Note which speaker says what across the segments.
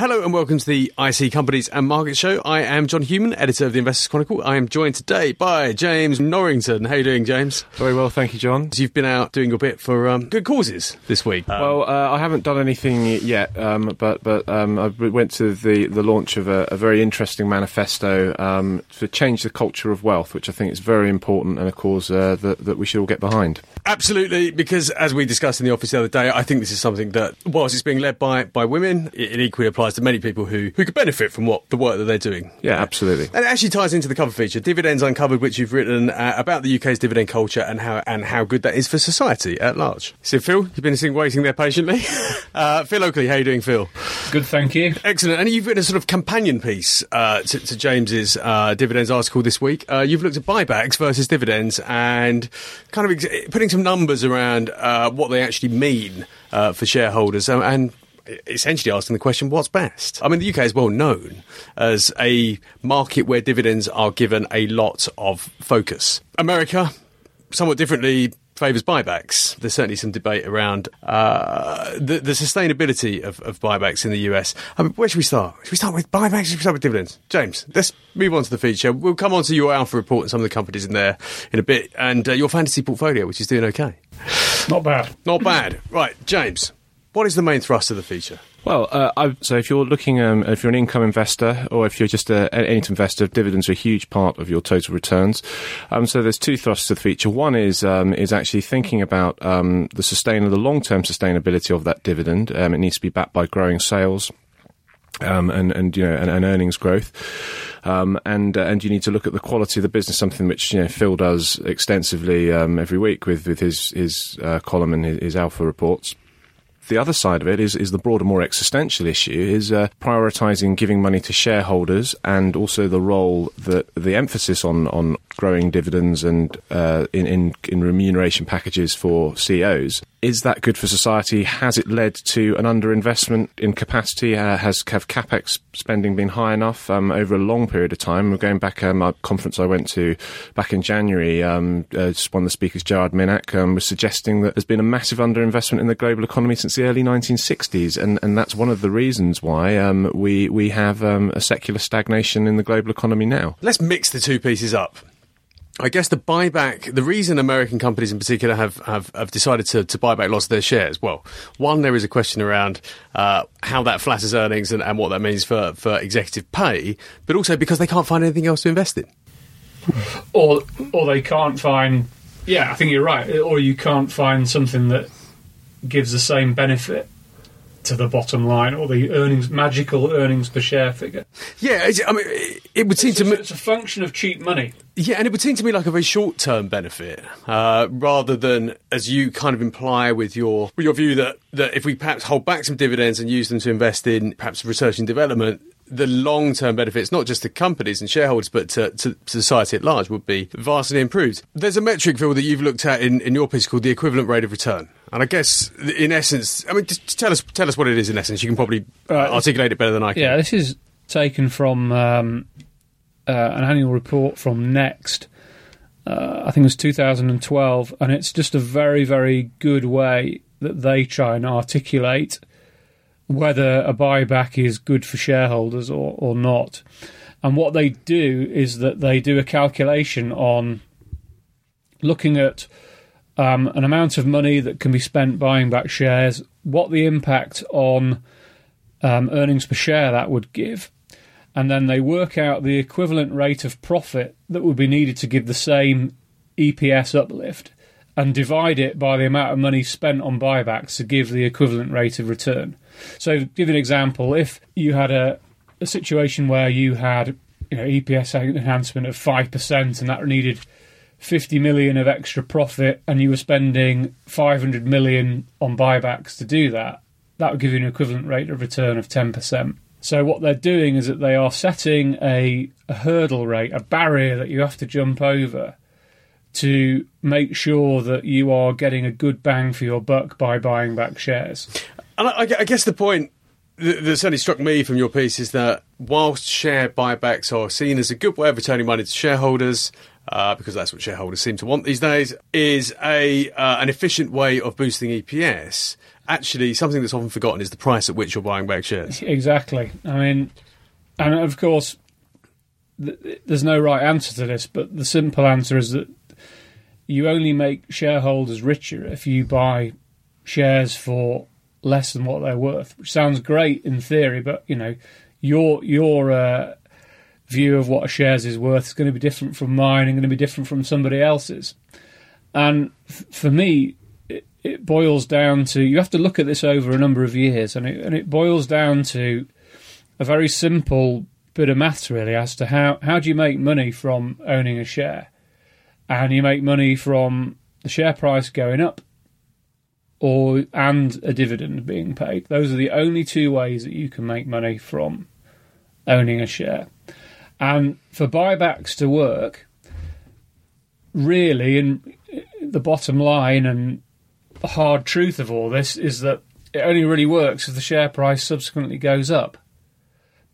Speaker 1: Hello and welcome to the IC Companies and Markets Show. I am John Hughman, editor of the Investors Chronicle. I am joined today by James Norrington. How are you doing, James?
Speaker 2: Very well, thank you, John.
Speaker 1: You've been out doing your bit for um, good causes this week.
Speaker 2: well, uh, I haven't done anything yet, um, but but um, I went to the, the launch of a, a very interesting manifesto um, to change the culture of wealth, which I think is very important and a cause uh, that, that we should all get behind.
Speaker 1: Absolutely, because as we discussed in the office the other day, I think this is something that, whilst it's being led by, by women, it, it equally applies to many people who, who could benefit from what the work that they're doing.
Speaker 2: Yeah, absolutely.
Speaker 1: And it actually ties into the cover feature, Dividends Uncovered, which you've written uh, about the UK's dividend culture and how and how good that is for society at large. So, Phil, you've been sitting waiting there patiently. uh, Phil Oakley, how are you doing, Phil?
Speaker 3: Good, thank you.
Speaker 1: Excellent. And you've written a sort of companion piece uh, to, to, James's uh, dividends article this week. Uh, you've looked at buybacks versus dividends and kind of ex- putting some numbers around uh, what they actually mean for shareholders and essentially asking the question, what's best? I mean, the UK is well known as a market where dividends are given a lot of focus. America, somewhat differently, favours buybacks. There's certainly some debate around uh, the, the, sustainability of, of, buybacks in the US. I mean, where should we start? Should we start with buybacks? Should we start with dividends? James, let's move on to the feature. We'll come on to your Alpha report and some of the companies in there in a bit, and uh, your fantasy portfolio, which is doing okay.
Speaker 3: Not bad.
Speaker 1: Not bad. Right, James. What is the main thrust of the feature?
Speaker 2: Well, uh, so if you're looking, um, if you're an income investor or if you're just a, an investor, dividends are a huge part of your total returns. Um, so there's two thrusts to the feature. One is um, is actually thinking about um, the sustain, the long term sustainability of that dividend. Um, it needs to be backed by growing sales. Um, and and you know and, and earnings growth, um, and uh, and you need to look at the quality of the business, something which you know Phil does extensively um, every week with with his his uh, column and his, his alpha reports the other side of it is, is the broader, more existential issue is uh, prioritising giving money to shareholders and also the role that the emphasis on, on growing dividends and uh, in, in, in remuneration packages for CEOs is that good for society? Has it led to an underinvestment in capacity? Uh, has have capex spending been high enough um, over a long period of time? We're going back um, a conference I went to back in January. Um, uh, one of the speakers, Gerard Minack, um, was suggesting that there's been a massive underinvestment in the global economy since the early 1960s, and, and that's one of the reasons why um, we we have um, a secular stagnation in the global economy now.
Speaker 1: Let's mix the two pieces up. I guess the buyback, the reason American companies in particular have, have, have decided to, to buy back lots of their shares, well, one, there is a question around uh, how that flatters earnings and, and what that means for, for executive pay, but also because they can't find anything else to invest in.
Speaker 3: Or, or they can't find, yeah, I think you're right, or you can't find something that gives the same benefit to the bottom line or the earnings magical earnings per share figure.
Speaker 1: Yeah, I mean, it would seem
Speaker 3: it's
Speaker 1: to me
Speaker 3: it's a function of cheap money.
Speaker 1: Yeah, and it would seem to me like a very short-term benefit, uh, rather than as you kind of imply with your with your view that that if we perhaps hold back some dividends and use them to invest in perhaps research and development, the long term benefits, not just to companies and shareholders, but to, to, society at large, would be vastly improved. There's a metric, Phil, that you've looked at in, in your piece called the equivalent rate of return. And I guess, in essence, I mean, just tell us tell us what it is in essence. You can probably uh, articulate it better than I can.
Speaker 3: Yeah, this is taken from um, uh, an annual report from Next. Uh, I think it was 2012, and it's just a very, very good way that they try and articulate whether a buyback is good for shareholders or, or not. And what they do is that they do a calculation on looking at um, an amount of money that can be spent buying back shares, what the impact on um, earnings per share that would give, and then they work out the equivalent rate of profit that would be needed to give the same EPS uplift and divide it by the amount of money spent on buybacks to give the equivalent rate of return. So, give an example: if you had a, a situation where you had you know, EPS enhancement of five percent, and that needed 50 million of extra profit, and you were spending 500 million on buybacks to do that, that would give you an equivalent rate of return of 10%. So what they're doing is that they are setting a, a hurdle rate, a barrier that you have to jump over to make sure that you are getting a good bang for your buck by buying back shares.
Speaker 1: And I, I guess the point that certainly struck me from your piece is that whilst share buybacks are seen as a good way of returning money to shareholders, uh, because that's what shareholders seem to want these days, is a uh, an efficient way of boosting EPS. Actually, something that's often forgotten is the price at which you're buying back shares.
Speaker 3: Exactly. I mean, and of course, th- there's no right answer to this, but the simple answer is that you only make shareholders richer if you buy shares for less than what they're worth, which sounds great in theory, but you know, your your uh, view of what a shares is worth is going to be different from mine and going to be different from somebody else's. And f- for me, it, it boils down to you have to look at this over a number of years, and it and it boils down to a very simple bit of maths really as to how how do you make money from owning a share, and you make money from the share price going up or and a dividend being paid. Those are the only two ways that you can make money from owning a share. And for buybacks to work, really, and the bottom line and the hard truth of all this is that it only really works if the share price subsequently goes up.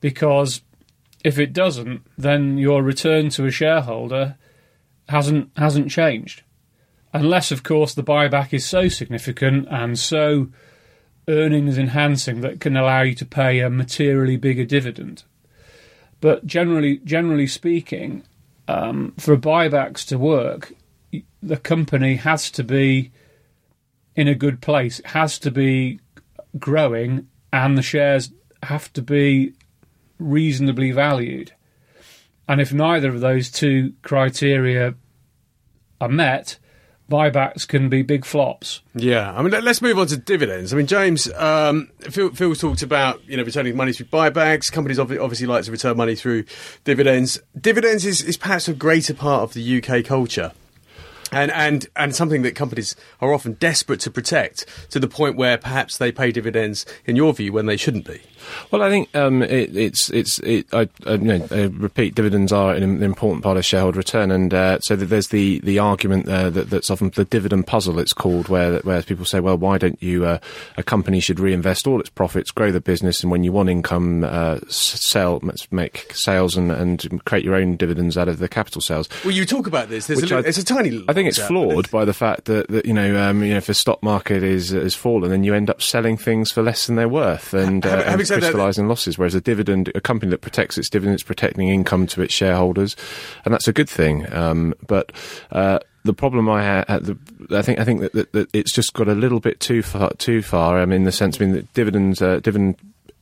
Speaker 3: Because if it doesn't, then your return to a shareholder hasn't hasn't changed unless, of course, the buyback is so significant and so earnings enhancing that can allow you to pay a materially bigger dividend. But generally, generally speaking, um, for buybacks to work, the company has to be in a good place. It has to be growing, and the shares have to be reasonably valued. And if neither of those two criteria are met, buybacks can be big flops.
Speaker 1: Yeah, I mean, let's move on to dividends. I mean, James, um, Phil, Phil talked about you know returning money through buybacks. Companies obviously like to return money through dividends. Dividends is, is perhaps a greater part of the UK culture and and and something that companies are often desperate to protect to the point where perhaps they pay dividends, in your view, when they shouldn't be.
Speaker 2: Well, I think um, it, it's it's it, I, I, you know, I repeat dividends are an important part of shareholder return, and uh, so there's the the argument uh, that, that's often the dividend puzzle. It's called where where people say, well, why don't you uh, a company should reinvest all its profits, grow the business, and when you want income, uh, sell, make sales and, and create your own dividends out of the capital sales.
Speaker 1: Well, you talk about this. There's a, I, it's a tiny.
Speaker 2: I think it's flawed by the fact that, that you know um, you know if the stock market is has fallen, then you end up selling things for less than they're worth and, uh, and crystallising losses. Whereas a dividend, a company that protects its dividends, protecting income to its shareholders, and that's a good thing. Um, but uh, the problem I had, I think, I think that, that, that, it's just got a little bit too far, too far. I mean, in the sense, I mean, that dividends, uh, dividend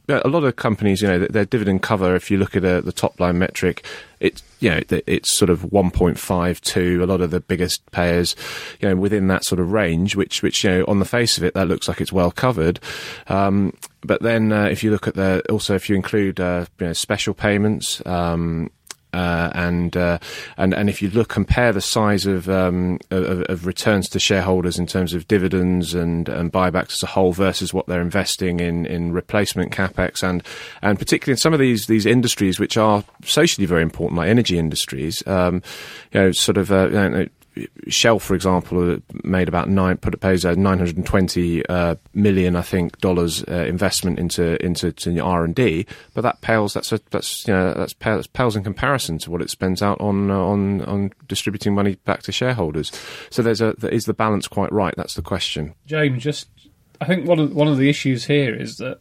Speaker 2: a lot of companies, you know, their dividend cover, if you look at a, the top line metric, it's, you know, it's sort of 1.52. A lot of the biggest payers, you know, within that sort of range, which, which, you know, on the face of it, that looks like it's well covered. Um, but then, uh, if you look at the, also if you include, uh, you know, special payments, um, uh, and uh, and and if you look compare the size of, um, of, of returns to shareholders in terms of dividends and, and buybacks as a whole versus what they're investing in, in replacement capex and and particularly in some of these these industries which are socially very important like energy industries um, you know sort of uh, you know, Shell, for example, made about nine put pays a 920 uh, million, I think, dollars uh, investment into into, R and D, but that pales that's a, that's you know that's pales, pales, in comparison to what it spends out on uh, on on distributing money back to shareholders. So there's a is the balance quite right? That's the question.
Speaker 3: James, just I think one of one of the issues here is that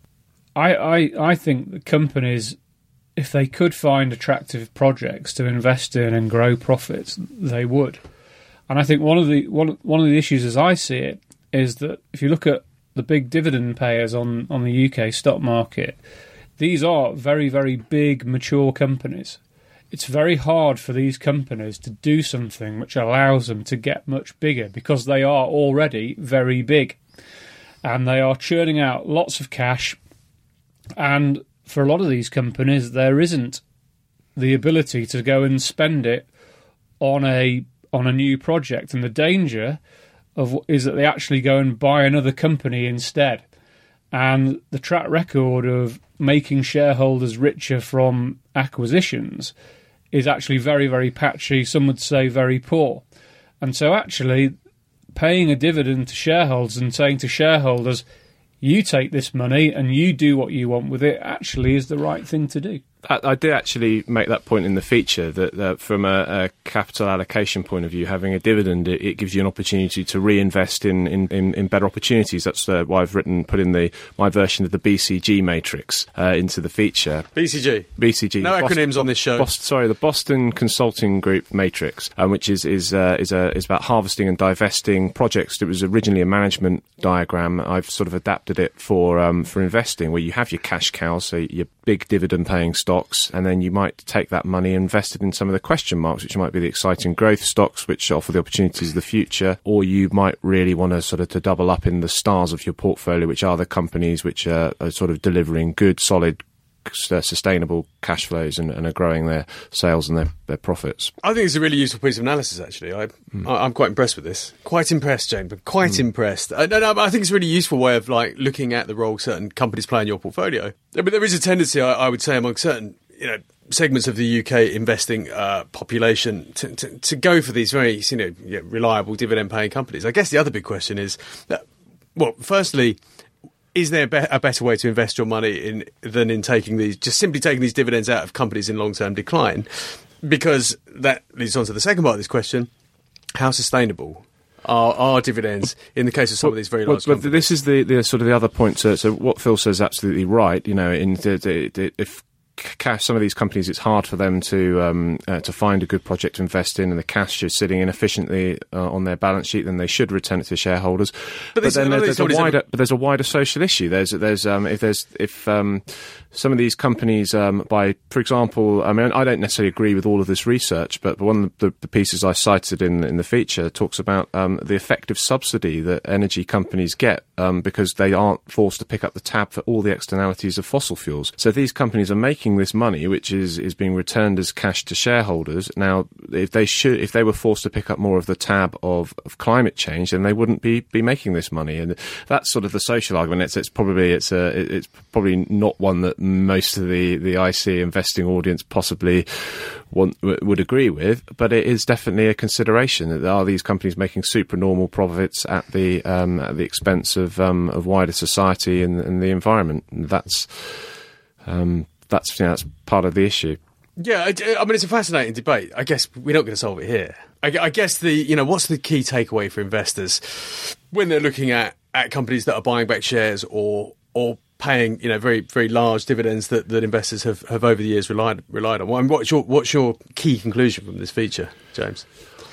Speaker 3: I I, I think the companies if they could find attractive projects to invest in and grow profits, they would. And I think one of the one one of the issues, as I see it, is that if you look at the big dividend payers on on the UK stock market, these are very very big mature companies. It's very hard for these companies to do something which allows them to get much bigger because they are already very big, and they are churning out lots of cash. And for a lot of these companies, there isn't the ability to go and spend it on a on a new project, and the danger of is that they actually go and buy another company instead. And the track record of making shareholders richer from acquisitions is actually very, very patchy. Some would say very poor. And so, actually, paying a dividend to shareholders and saying to shareholders, you take this money and you do what you want with it, actually is the right thing to do.
Speaker 2: I, I did actually make that point in the feature that, that from a, a, capital allocation point of view, having a dividend it, it gives you an opportunity to reinvest in in, in, in better opportunities. That's uh, why I've written put in the my version of the BCG matrix uh, into the feature.
Speaker 1: BCG.
Speaker 2: BCG.
Speaker 1: No acronyms on this show.
Speaker 2: Boston, sorry, the Boston Consulting Group matrix, um, which is is uh, is, a, is about harvesting and divesting projects. It was originally a management diagram. I've sort of adapted it for um, for investing, where you have your cash cows, so your big dividend paying and then you might take that money and invest it in some of the question marks, which might be the exciting growth stocks, which offer the opportunities of the future, or you might really want to sort of to double up in the stars of your portfolio, which are the companies which are, are sort of delivering good, solid sustainable cash flows and, and, are growing their sales and their, their profits.
Speaker 1: I think it's a really useful piece of analysis. Actually, I, mm. I am quite impressed with this. Quite impressed, Jane, but quite mm. impressed. I, no, no, I think it's a really useful way of like looking at the role certain companies play in your portfolio. But there is a tendency, I, I would say, among certain you know segments of the UK investing uh, population to, to, to, go for these very you know reliable dividend paying companies. I guess the other big question is that, well, firstly is there a better way to invest your money in than in taking these just simply taking these dividends out of companies in long term decline? Because that leads on to the second part of this question: How sustainable are, are dividends in the case of some well, of these very large well,
Speaker 2: companies? This is the, the, sort of the other point. So, so what Phil says is absolutely right. You know, in the, the, if cash. Some of these companies, it's hard for them to um, uh, to find a good project to invest in, and the cash is sitting inefficiently uh, on their balance sheet. Then they should return it to shareholders. But, but then there's, there's a wider, but there's a wider social issue. There's there's um, if there's if um, some of these companies, um, by for example, I mean, I don't necessarily agree with all of this research, but one of the, the pieces I cited in in the feature talks about um, the effective subsidy that energy companies get um, because they aren't forced to pick up the tab for all the externalities of fossil fuels. So these companies are making this money, which is is being returned as cash to shareholders. Now, if they should, if they were forced to pick up more of the tab of, of climate change, then they wouldn't be be making this money. And that's sort of the social argument. It's it's probably it's a it's probably not one that most of the, the IC investing audience possibly want, would agree with, but it is definitely a consideration. That are these companies making supernormal profits at the um, at the expense of um, of wider society and, and the environment? That's um, that's you know, that's part of the issue.
Speaker 1: Yeah, I, mean it's a fascinating debate. I guess we're not going to solve it here. I, I guess the you know what's the key takeaway for investors when they're looking at at companies that are buying back shares or or paying you know very very large dividends that, that investors have, have over the years relied relied on. What's your what's your key conclusion from this feature, James?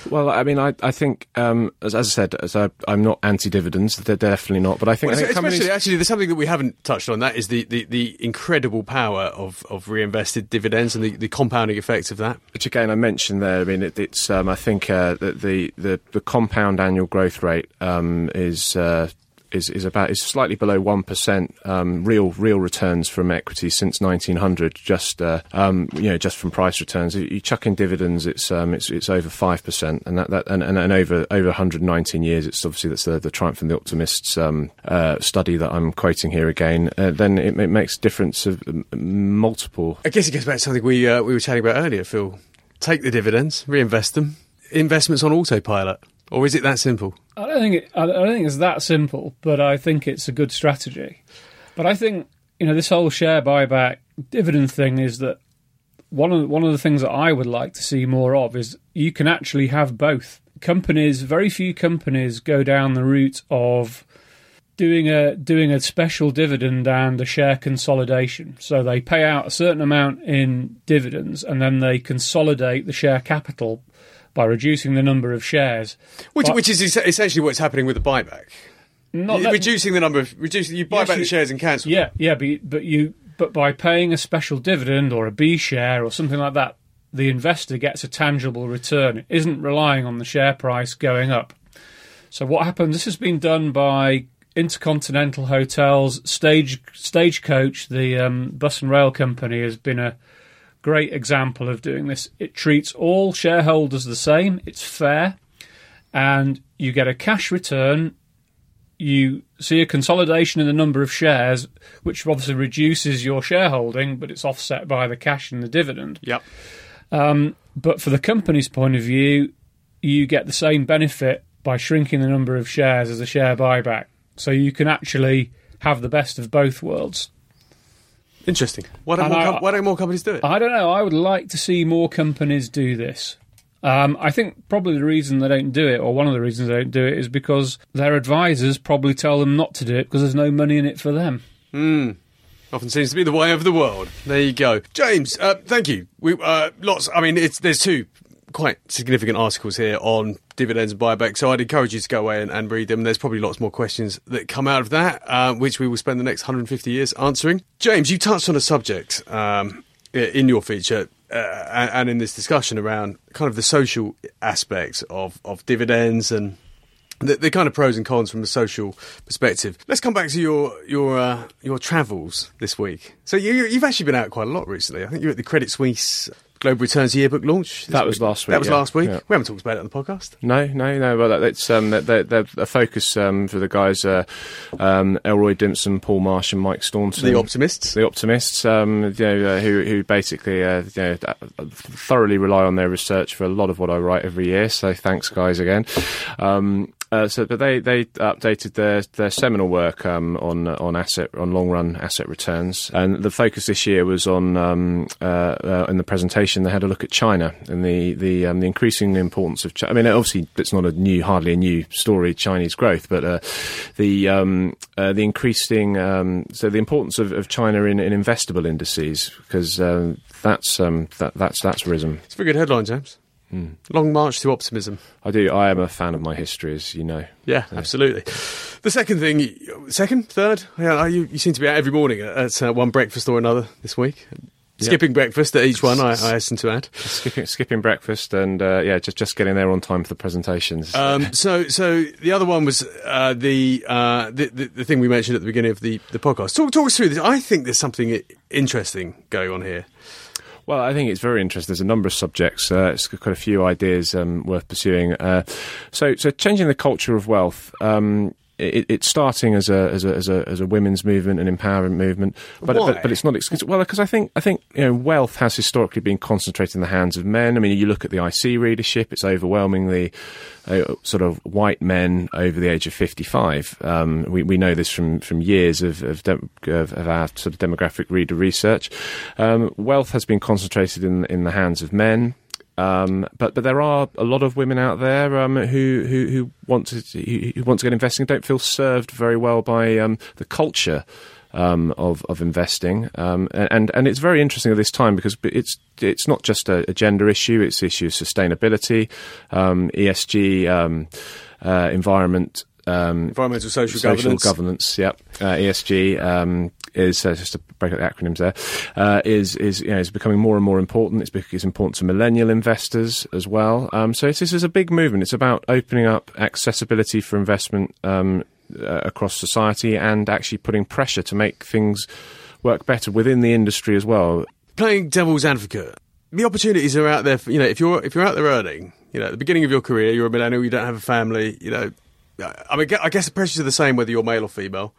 Speaker 2: Well, I mean, I, I think, um, as, as, I said, as I, am not anti-dividends. They're definitely not. But I think,
Speaker 1: well,
Speaker 2: I think
Speaker 1: especially companies... actually, there's something that we haven't touched on. That is the, the, the incredible power of, of reinvested dividends and the, the compounding effects of that.
Speaker 2: Which again, I mentioned there. I mean, it, it's um, I think uh, the, the the compound annual growth rate um, is. Uh, is, is about is slightly below one percent um, real real returns from equities since 1900. Just uh, um, you know, just from price returns. You chuck in dividends, it's um, it's, it's over five percent, and that, that and, and, and, over over 119 years, it's obviously that's the, the triumph and the optimists um, uh, study that I'm quoting here again. Uh, then it, it, makes difference of multiple.
Speaker 1: I guess it gets back to something we uh, we were chatting about earlier, Phil. Take the dividends, reinvest them. Investments on autopilot. Or is it that simple?
Speaker 3: I don't think it, I don't think it's that simple, but I think it's a good strategy. But I think you know this whole share buyback dividend thing is that one of one of the things that I would like to see more of is you can actually have both. Companies, very few companies go down the route of doing a doing a special dividend and a share consolidation. So they pay out a certain amount in dividends and then they consolidate the share capital by reducing the number of shares.
Speaker 1: Which, which is essentially what's happening with the buyback. Not that, reducing the number of reducing you buy yes, back you, the shares and cancel.
Speaker 3: Yeah, yeah, but but you but by paying a special dividend or a B share or something like that, the investor gets a tangible return. It isn't relying on the share price going up. So what happens? This has been done by Intercontinental Hotels, Stage Stagecoach, the um, bus and rail company, has been a great example of doing this. It treats all shareholders the same, it's fair, and you get a cash return. You see a consolidation in the number of shares, which obviously reduces your shareholding, but it's offset by the cash and the dividend.
Speaker 1: Yep.
Speaker 3: Um, but for the company's point of view, you get the same benefit by shrinking the number of shares as a share buyback. So you can actually have the best of both worlds.
Speaker 1: Interesting. Why don't, more,
Speaker 3: I-
Speaker 1: com- why don't more companies do it?
Speaker 3: I don't know. I would like to see more companies do this. Um, I think probably the reason they don't do it, or one of the reasons they don't do it, is because their advisors probably tell them not to do it because there's no money in it for them.
Speaker 1: Often seems to be the way of the world. There you go, James. Uh, thank you. We uh, lots. I mean, it's there's two quite significant articles here on dividends and buybacks. So I'd encourage you to go away and, and read them. There's probably lots more questions that come out of that, uh, which we will spend the next 150 years answering. James, you touched on a subject um, in your feature. Uh, and in this discussion around kind of the social aspects of, of dividends and the, the kind of pros and cons from a social perspective. Let's come back to your your uh, your travels this week. So you, you've actually been out quite a lot recently. I think you're at the Credit Suisse Global Returns Yearbook launch.
Speaker 2: That was last week,
Speaker 1: That was
Speaker 2: yeah.
Speaker 1: last week.
Speaker 2: Yeah.
Speaker 1: We haven't talked about it on the podcast.
Speaker 2: No, no, no. Well, it's um, that that- a focus um, for the guys, uh, um, Elroy Dimson, Paul Marsh, and Mike Staunton.
Speaker 1: The optimists.
Speaker 2: the optimists, um, you know, uh, who who basically uh, you know, uh, thoroughly rely on their research for a lot of what I write every year. So thanks, guys, again. Um, uh, so, but they, they updated their, their seminal work um, on on asset on long run asset returns, and the focus this year was on um, uh, uh, in the presentation they had a look at China and the the, um, the increasing importance of. China. I mean, obviously it's not a new, hardly a new story, Chinese growth, but uh, the um, uh, the increasing um, so the importance of, of China in, in investable indices because um, that's um, that, that's that's risen.
Speaker 1: It's a very good headline, James.
Speaker 2: Hmm.
Speaker 1: Long march to optimism.
Speaker 2: I do. I am a fan of my history, as you know.
Speaker 1: Yeah, absolutely. The second thing, second, third, yeah, you, you seem to be out every morning at, uh, one breakfast or another this week. Skipping breakfast at each one, I, I hasten to add.
Speaker 2: Skipping, skipping breakfast and uh, yeah, just just getting there on time for the presentations.
Speaker 1: Um, so, so the other one was uh, the, uh, the, the the thing we mentioned at the beginning of the, the podcast. Talk, talk us through this. I think there's something interesting going on here.
Speaker 2: Well, I think it's very interesting. There's a number of subjects. Uh, it's got quite a few ideas um, worth pursuing. Uh, so, so changing the culture of wealth. Um, it, it's starting as a, as a as a as a women's movement, an empowerment movement, but but, but it's not exclusive. Well, because I think I think you know wealth has historically been concentrated in the hands of men. I mean, you look at the IC readership; it's overwhelmingly uh, sort of white men over the age of fifty-five. Um, we we know this from from years of of, dem- of of our sort of demographic reader research. Um, wealth has been concentrated in in the hands of men. Um, but but there are a lot of women out there um, who, who who want to who, want to get investing don't feel served very well by um, the culture um, of of investing. Um, and and it's very interesting at this time because it's it's not just a, a gender issue it's the issue of sustainability um, ESG uh, environment um,
Speaker 1: Environmental social,
Speaker 2: social
Speaker 1: governance.
Speaker 2: governance. Yep, uh, ESG um, is uh, just to break up the acronyms there. Uh, is is you know is becoming more and more important. It's, it's important to millennial investors as well. Um, so this is a big movement. It's about opening up accessibility for investment um, uh, across society and actually putting pressure to make things work better within the industry as well.
Speaker 1: Playing devil's advocate, the opportunities are out there. For, you know, if you're if you're out there earning, you know, at the beginning of your career, you're a millennial, you don't have a family. You know, I mean, I guess the pressures are the same whether you're male or female.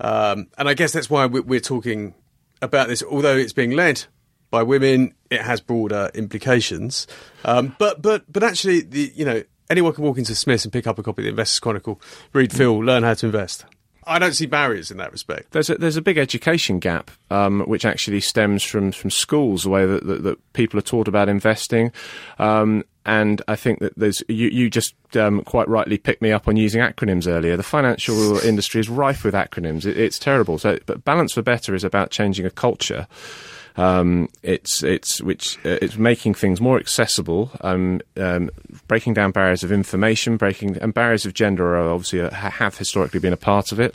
Speaker 1: Um, and I guess that's why we- we're talking about this. Although it's being led by women, it has broader implications. Um, but but but actually, the you know anyone can walk into Smiths and pick up a copy of the Investors Chronicle, read Phil, learn how to invest. I don't see barriers in that respect.
Speaker 2: There's a, there's a big education gap, um, which actually stems from, from schools, the way that, that, that people are taught about investing. Um, and I think that there's you, you just um, quite rightly picked me up on using acronyms earlier. The financial industry is rife with acronyms. It, it's terrible. So, but balance for better is about changing a culture. Um, it's it's which uh, it's making things more accessible, um, um, breaking down barriers of information, breaking and barriers of gender are obviously a, have historically been a part of it.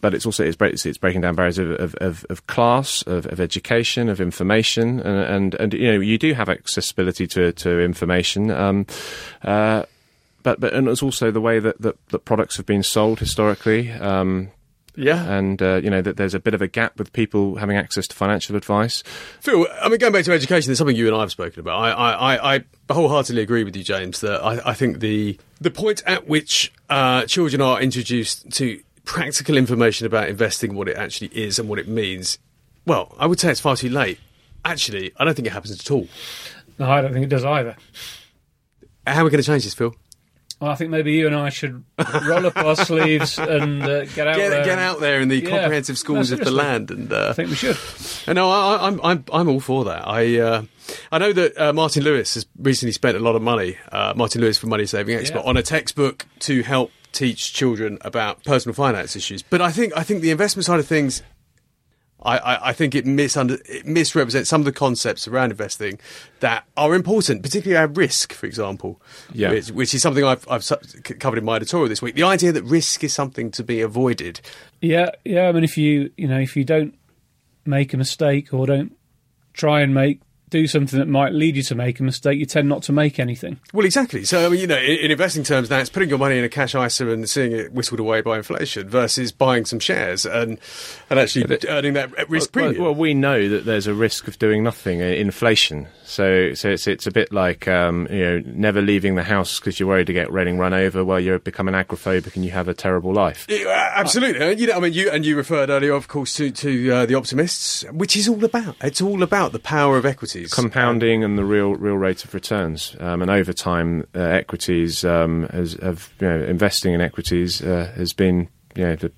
Speaker 2: But it's also it's, break, it's, it's breaking down barriers of, of, of, of class, of, of education, of information, and, and and you know you do have accessibility to to information. Um, uh, but but and it's also the way that, that, that products have been sold historically. Um,
Speaker 1: Yeah.
Speaker 2: and uh, you know that there's a bit of a gap with people having access to financial advice.
Speaker 1: Phil, I mean, going back to education, there's something you and I have spoken about. I, I, I, I wholeheartedly agree with you, James, that I, I think the the point at which uh, children are introduced to practical information about investing, what it actually is and what it means, well, I would say it's far too late. Actually, I don't think it happens at all.
Speaker 3: No, I don't think it does either.
Speaker 1: How are we going to change this, Phil?
Speaker 3: Well, I think maybe you and I should roll up our sleeves and uh, get out
Speaker 1: Get,
Speaker 3: there.
Speaker 1: get out there in the
Speaker 3: Yeah.
Speaker 1: comprehensive schools
Speaker 3: No,
Speaker 1: of the land, and uh,
Speaker 3: I think we should.
Speaker 1: And no, I, I- I'm I'm I'm all for that. I uh, I know that uh, Martin Lewis has recently spent a lot of money. Uh, Martin Lewis from Money Saving Expert
Speaker 3: Yeah.
Speaker 1: on a textbook to help teach children about personal finance issues. But I think I think the investment side of things. I, I, I think it, misunder, it misrepresents some of the concepts around investing that are important, particularly around risk, for example,
Speaker 2: Yeah.
Speaker 1: which, which is something I've, I've su- covered in my editorial this week. The idea that risk is something to be avoided.
Speaker 3: Yeah, yeah. I mean, if you you know if you don't make a mistake or don't try and make do something that might lead you to make a mistake, you tend not to make anything.
Speaker 1: Well, exactly. So, I mean, you know, in, in investing terms, now it's putting your money in a cash ISA and seeing it whistled away by inflation versus buying some shares and and actually
Speaker 2: But it-
Speaker 1: earning that risk
Speaker 2: well,
Speaker 1: premium.
Speaker 2: Well, we know that there's a risk of doing nothing, uh, inflation. So, so it's it's a bit like um, you know never leaving the house because you're worried to get raining run over. Well, you become an agrophobic and you have a terrible life.
Speaker 1: Yeah, absolutely. Uh, you know, I mean, you and you referred earlier, of course, to to uh, the optimists, which is all about. It's all about the power of equities,
Speaker 2: Compounding and the real real rate of returns, um, and over time, uh, equities um, has have you know, investing in equities uh, has been you know the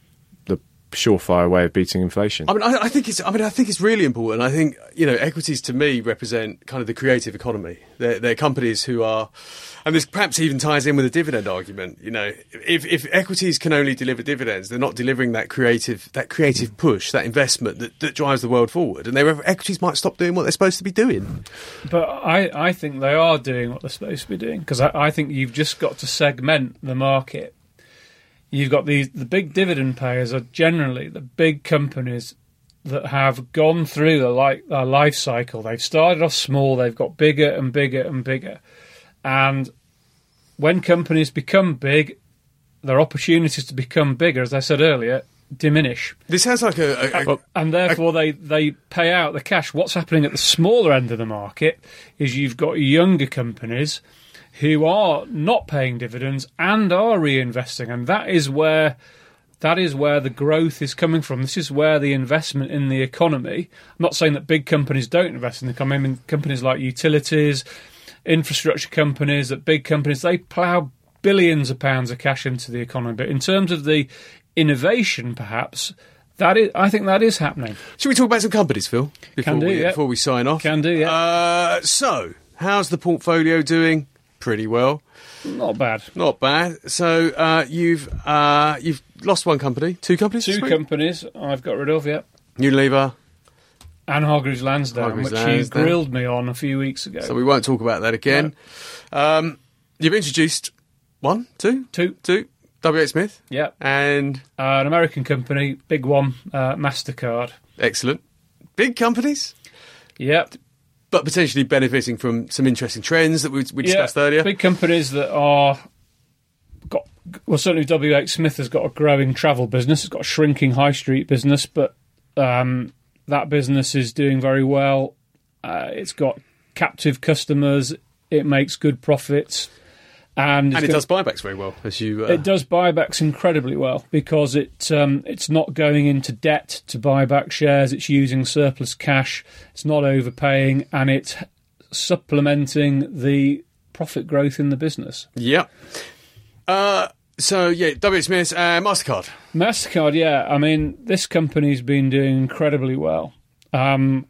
Speaker 2: surefire way of beating inflation.
Speaker 1: I mean, I, I think it's. I mean, I think it's really important. I think you know, equities to me represent kind of the creative economy. They're, they're companies who are, and this perhaps even ties in with the dividend argument. You know, if if equities can only deliver dividends, they're not delivering that creative that creative push, that investment that, that drives the world forward. And their equities might stop doing what they're supposed to be doing.
Speaker 3: But I, I think they are doing what they're supposed to be doing because I, I think you've just got to segment the market. You've got these the big dividend payers are generally the big companies that have gone through the like their life cycle. They've started off small, they've got bigger and bigger and bigger, and when companies become big, their opportunities to become bigger, as I said earlier, diminish
Speaker 1: This sounds like a, a, a
Speaker 3: and therefore they, they pay out the cash. What's happening at the smaller end of the market is you've got younger companies who are not paying dividends and are reinvesting, and that is where that is where the growth is coming from. This is where the investment in the economy. I'm not saying that big companies don't invest in the economy. I mean, companies like utilities, infrastructure companies, that big companies they plough billions of pounds of cash into the economy. But in terms of the innovation, perhaps that is, I think that is happening.
Speaker 1: Should we talk about some companies, Phil? Before
Speaker 3: Can do,
Speaker 1: we,
Speaker 3: yeah.
Speaker 1: Before we sign off,
Speaker 3: Can do, yeah.
Speaker 1: Uh, so, how's the portfolio doing? Pretty well.
Speaker 3: Not bad.
Speaker 1: Not bad. So uh, you've uh, you've lost one company, two companies,
Speaker 3: Two companies I've got rid of, yeah.
Speaker 1: Unilever.
Speaker 3: And Hargreaves Lansdown,
Speaker 1: Hargreaves
Speaker 3: which
Speaker 1: Lansdown.
Speaker 3: he grilled me on a few weeks ago.
Speaker 1: So we won't talk about that again. Um, you've introduced one, two,
Speaker 3: Two,
Speaker 1: two. W. H. Smith
Speaker 3: yeah.
Speaker 1: and
Speaker 3: Uh, an American company, big one, uh, MasterCard.
Speaker 1: excellent big companies,
Speaker 3: Yep.
Speaker 1: But potentially benefiting from some interesting trends that we, we discussed
Speaker 3: yeah,
Speaker 1: earlier.
Speaker 3: Big companies that are got well certainly WH Smith has got a growing travel business, it's got a shrinking high street business, but um, that business is doing very well. Uh, it's got captive customers, it makes good profits, and,
Speaker 1: and it does buybacks very well, as you. Uh,
Speaker 3: It does buybacks incredibly well because it um, it's not going into debt to buy back shares. It's using surplus cash. It's not overpaying, and it's supplementing the profit growth in the business.
Speaker 1: yeah. Uh, so yeah, W. Smith and Mastercard.
Speaker 3: Mastercard, yeah. I mean, this company's been doing incredibly well. Um,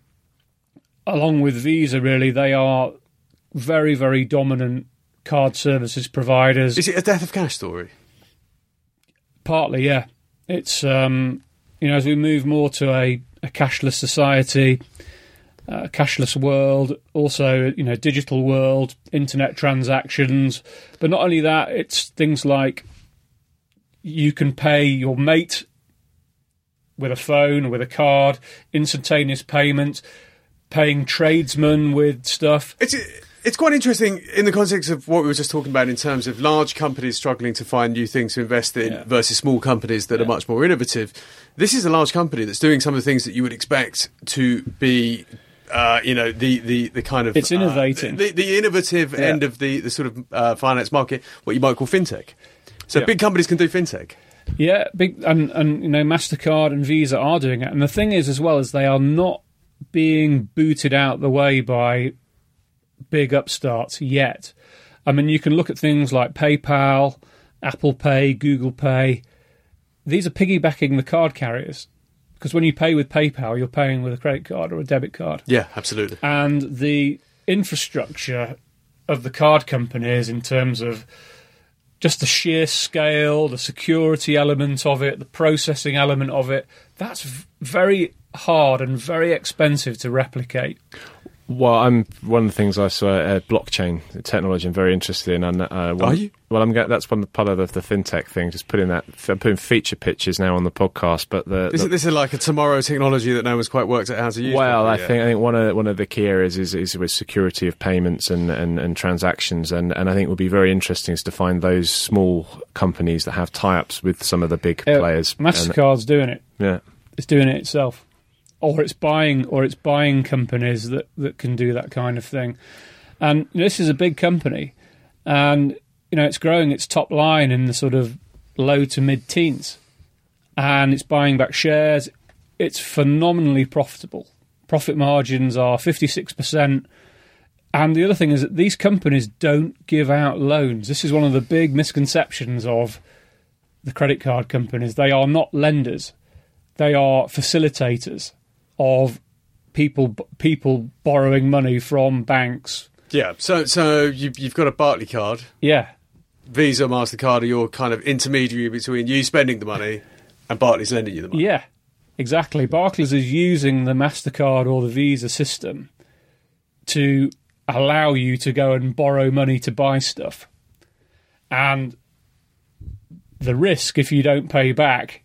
Speaker 3: along with Visa, really, they are very, very dominant card services providers.
Speaker 1: Is it a death of cash story?
Speaker 3: Partly, yeah. It's um, you know as we move more to a, a cashless society, a cashless world, also you know digital world, internet transactions. But not only that, it's things like you can pay your mate with a phone, or with a card, instantaneous payment, paying tradesmen with stuff.
Speaker 1: It's it's quite interesting in the context of what we were just talking about in terms of large companies struggling to find new things to invest in
Speaker 3: Yeah.
Speaker 1: versus small companies that are much more innovative. This is a large company that's doing some of the things that you would expect to be. Uh, you know the, the, the kind of
Speaker 3: It's
Speaker 1: uh,
Speaker 3: innovating.
Speaker 1: the, the innovative
Speaker 3: Yeah.
Speaker 1: end of the, the sort of uh, finance market, what you might call fintech. So
Speaker 3: Yeah.
Speaker 1: big companies can do fintech.
Speaker 3: Yeah, big and and you know Mastercard and Visa are doing it, and the thing is as well as they are not being booted out the way by big upstarts yet. I mean, you can look at things like PayPal, Apple Pay, Google Pay. These are piggybacking the card carriers because when you pay with PayPal, you're paying with a credit card or a debit card.
Speaker 1: Yeah, absolutely.
Speaker 3: And the infrastructure of the card companies in terms of just the sheer scale, the security element of it, the processing element of it, that's v- very hard and very expensive to replicate.
Speaker 2: Well, I'm one of the things I saw uh, blockchain technology. I'm very interested in. And uh, one,
Speaker 1: Are you?
Speaker 2: Well, I'm get, that's one part of the, the fintech thing. Just putting that, I'm putting feature pictures now on the podcast. But the,
Speaker 1: This,
Speaker 2: the
Speaker 1: is, this is like a tomorrow technology that no one's quite worked out how to use.
Speaker 2: well, I
Speaker 1: yet.
Speaker 2: think I think one of one of the key areas is, is with security of payments and, and, and transactions, and, and I think it would be very interesting is to find those small companies that have tie-ups with some of the big
Speaker 3: Uh,
Speaker 2: players. And-
Speaker 3: Mastercard's doing it.
Speaker 2: yeah,
Speaker 3: It's doing it itself, or it's buying, or it's buying companies that, that can do that kind of thing. And this is a big company, and you know it's growing its top line in the sort of low to mid teens, and it's buying back shares. It's phenomenally profitable. Profit margins are fifty six percent. And the other thing is that these companies don't give out loans. This is one of the big misconceptions of the credit card companies. They are not lenders they are facilitators of people people borrowing money from banks.
Speaker 1: yeah. So, so you, you've got a Barclaycard.
Speaker 3: Yeah,
Speaker 1: Visa, Mastercard are your kind of intermediary between you spending the money and Barclays lending you the money.
Speaker 3: yeah, exactly. Barclays is using the Mastercard or the Visa system to allow you to go and borrow money to buy stuff, and the risk if you don't pay back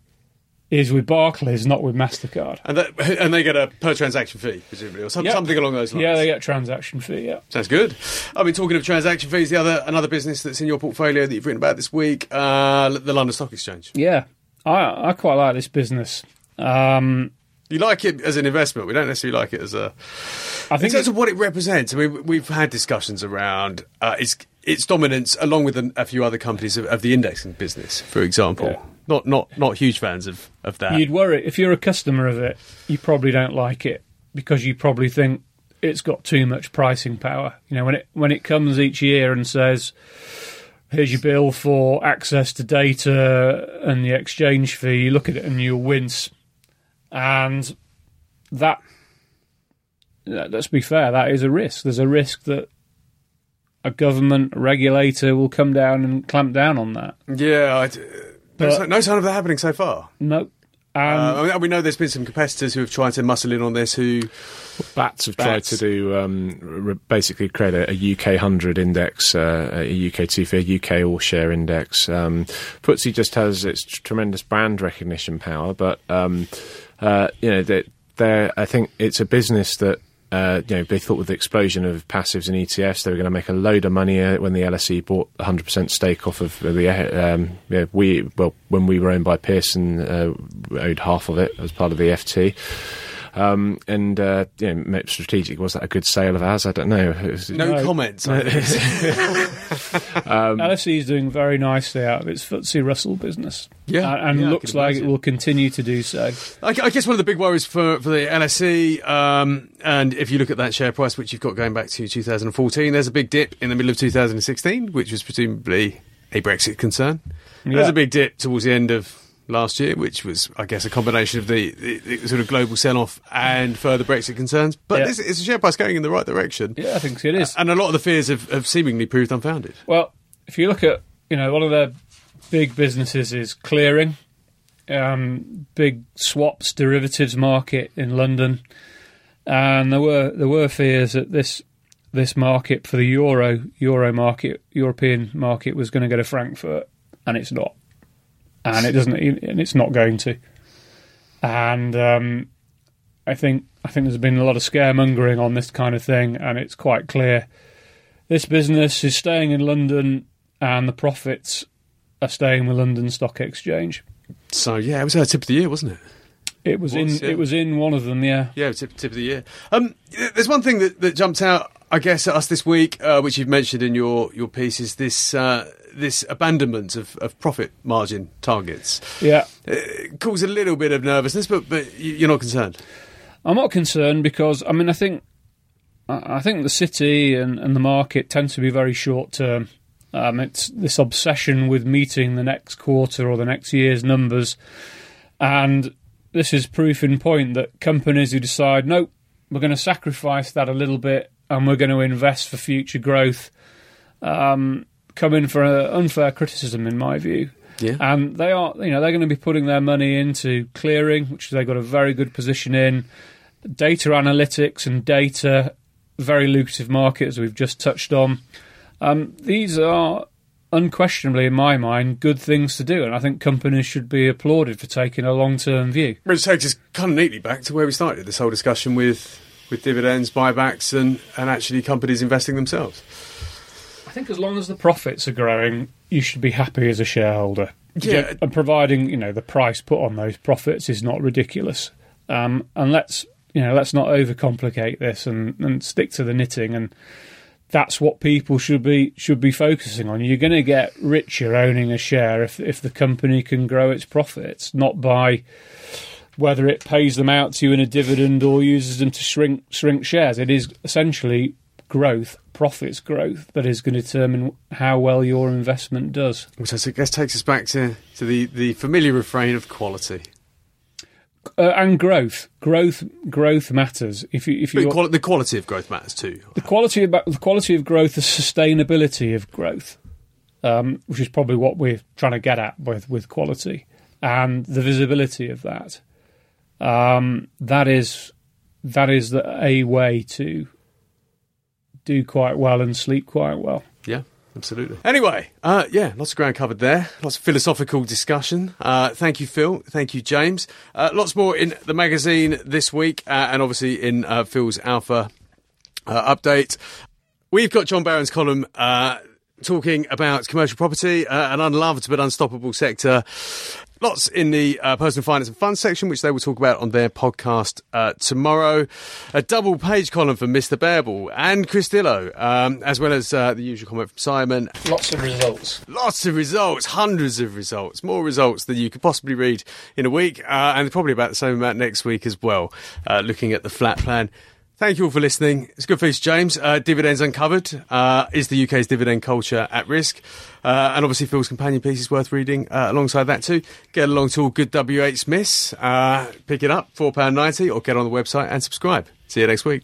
Speaker 3: is with Barclays, not with Mastercard.
Speaker 1: And, that, and they get a per transaction fee, presumably, or some,
Speaker 3: Yep.
Speaker 1: something along those lines.
Speaker 3: Yeah, they get transaction fee. Yeah.
Speaker 1: Sounds good. I mean, talking of transaction fees, the other another business that's in your portfolio that you've written about this week, uh, the London Stock Exchange.
Speaker 3: Yeah, I I quite like this business. Um,
Speaker 1: You like it as an investment. We don't necessarily like it as a.
Speaker 3: I
Speaker 1: In
Speaker 3: think
Speaker 1: terms
Speaker 3: it-
Speaker 1: of what it represents, I mean, we've had discussions around uh, its its dominance, along with a, a few other companies of, of the indexing business, for example.
Speaker 3: Yeah.
Speaker 1: Not not not huge fans of of that.
Speaker 3: you'd worry if you're a customer of it, you probably don't like it because you probably think it's got too much pricing power. You know, when it when it comes each year and says, "Here's your bill for access to data and the exchange fee," you look at it and you'll wince. And that, let's be fair, that is a risk. There's a risk that a government regulator will come down and clamp down on that.
Speaker 1: yeah, I d- no, sign- no sign of that happening so far.
Speaker 3: No. Um,
Speaker 1: Uh, we know there's been some competitors who have tried to muscle in on this. Who
Speaker 2: Bats have tried to do um, re- basically create a, a UK 100 index, uh, a UK 250, a UK all share index. Um, FTSE just has its tr- tremendous brand recognition power, but um, uh, you know, they they're, I think it's a business that. Uh, you know, they thought with the explosion of passives and ETFs, they were going to make a load of money uh, when the LSE bought 100% stake off of the. Uh, um, yeah, we well, when we were owned by Pearson, uh, we owned half of it as part of the FT. Um, and uh, you know, strategic was that a good sale of ours? I don't know. It was-
Speaker 1: no,
Speaker 3: No.
Speaker 1: comments. Think.
Speaker 3: LSE is doing very nicely out of its FTSE Russell business.
Speaker 1: Yeah,
Speaker 3: and, and
Speaker 1: yeah,
Speaker 3: looks like it will continue to do so.
Speaker 1: I, I guess one of the big worries for, for the LSE, um, and if you look at that share price, which you've got going back to 2014, there's a big dip in the middle of 2016, which was presumably a Brexit concern. There's a big dip towards the end of last year, which was, I guess, a combination of the, the, the sort of global sell-off and further Brexit concerns. But
Speaker 3: Yeah.
Speaker 1: this is a share price going in the right direction.
Speaker 3: Yeah, I think it is.
Speaker 1: And a lot of the fears have, have seemingly proved unfounded.
Speaker 3: Well, if you look at you know one of their big businesses is clearing, um, big swaps derivatives market in London, and there were there were fears that this this market for the euro euro market European market was going to go to Frankfurt, and it's not, and it doesn't, and it's not going to, and um, I think I think there's been a lot of scaremongering on this kind of thing, and it's quite clear this business is staying in London and the profits are staying with London Stock Exchange.
Speaker 1: So, yeah, it was our tip of the year, wasn't it?
Speaker 3: It was,
Speaker 1: Was,
Speaker 3: in
Speaker 1: yeah.
Speaker 3: it was in one of them, yeah.
Speaker 1: Yeah, tip, tip of the year. Um, there's one thing that, that jumped out, I guess, at us this week, uh, which you've mentioned in your, your piece, is this uh, this abandonment of, of profit margin targets.
Speaker 3: Yeah.
Speaker 1: It caused a little bit of nervousness, but but you- you're not concerned.
Speaker 3: I'm not concerned because I mean I think I think the city and, and the market tend to be very short term. Um, it's this obsession with meeting the next quarter or the next year's numbers. And this is proof in point that companies who decide, nope, we're going to sacrifice that a little bit and we're going to invest for future growth, um, come in for unfair criticism, in my view.
Speaker 1: Yeah.
Speaker 3: And they are, you know, they're going to be putting their money into clearing, which they've got a very good position in, data analytics and data, very lucrative market, as we've just touched on. Um, these are unquestionably, in my mind, good things to do, and I think companies should be applauded for taking a long-term view.
Speaker 1: Which takes us kind of neatly back to where we started this whole discussion with with dividends, buybacks, and and actually companies investing themselves.
Speaker 3: I think as long as the profits are growing, you should be happy as a shareholder.
Speaker 1: Yeah.
Speaker 3: and providing you know the price put on those profits is not ridiculous. Um, and let's you know let's not overcomplicate this and, and stick to the knitting and that's what people should be should be focusing on. You're going to get richer owning a share if if the company can grow its profits, not by whether it pays them out to you in a dividend or uses them to shrink shrink shares. It is essentially growth, profits growth, that is going to determine how well your investment does.
Speaker 1: Which I guess takes us back to, to the, the familiar refrain of quality.
Speaker 3: Uh, and growth, growth, growth matters. If you, if you,
Speaker 1: quali- the quality of growth matters too.
Speaker 3: The quality of the quality of growth, the sustainability of growth, um, which is probably what we're trying to get at with with quality, and the visibility of that. Um, that is that is the, a way to do quite well and sleep quite well.
Speaker 1: Yeah. Absolutely. Anyway, uh, yeah, lots of ground covered there. Lots of philosophical discussion. Uh, thank you, Phil. Thank you, James. Uh, lots more in the magazine this week, uh, and obviously in uh, Phil's Alpha uh, update. We've got John Baron's column talking about commercial property, an unloved but unstoppable sector. Lots in the uh, personal finance and funds section, which they will talk about on their podcast uh, tomorrow. A double page column for Mr. Bearbull and Chris Dillow, um, as well as uh, the usual comment from Simon.
Speaker 3: Lots of results.
Speaker 1: Lots of results, hundreds of results, more results than you could possibly read in a week, uh, and probably about the same amount next week as well, uh, looking at the flat plan. Thank you all for listening. It's good feast, James. Uh, dividends uncovered. Uh, is the UK's dividend culture at risk? Uh, and obviously, Phil's companion piece is worth reading uh, alongside that too. Get along to all good WH Smiths. Uh, pick it up, £4.90, or get on the website and subscribe. See you next week.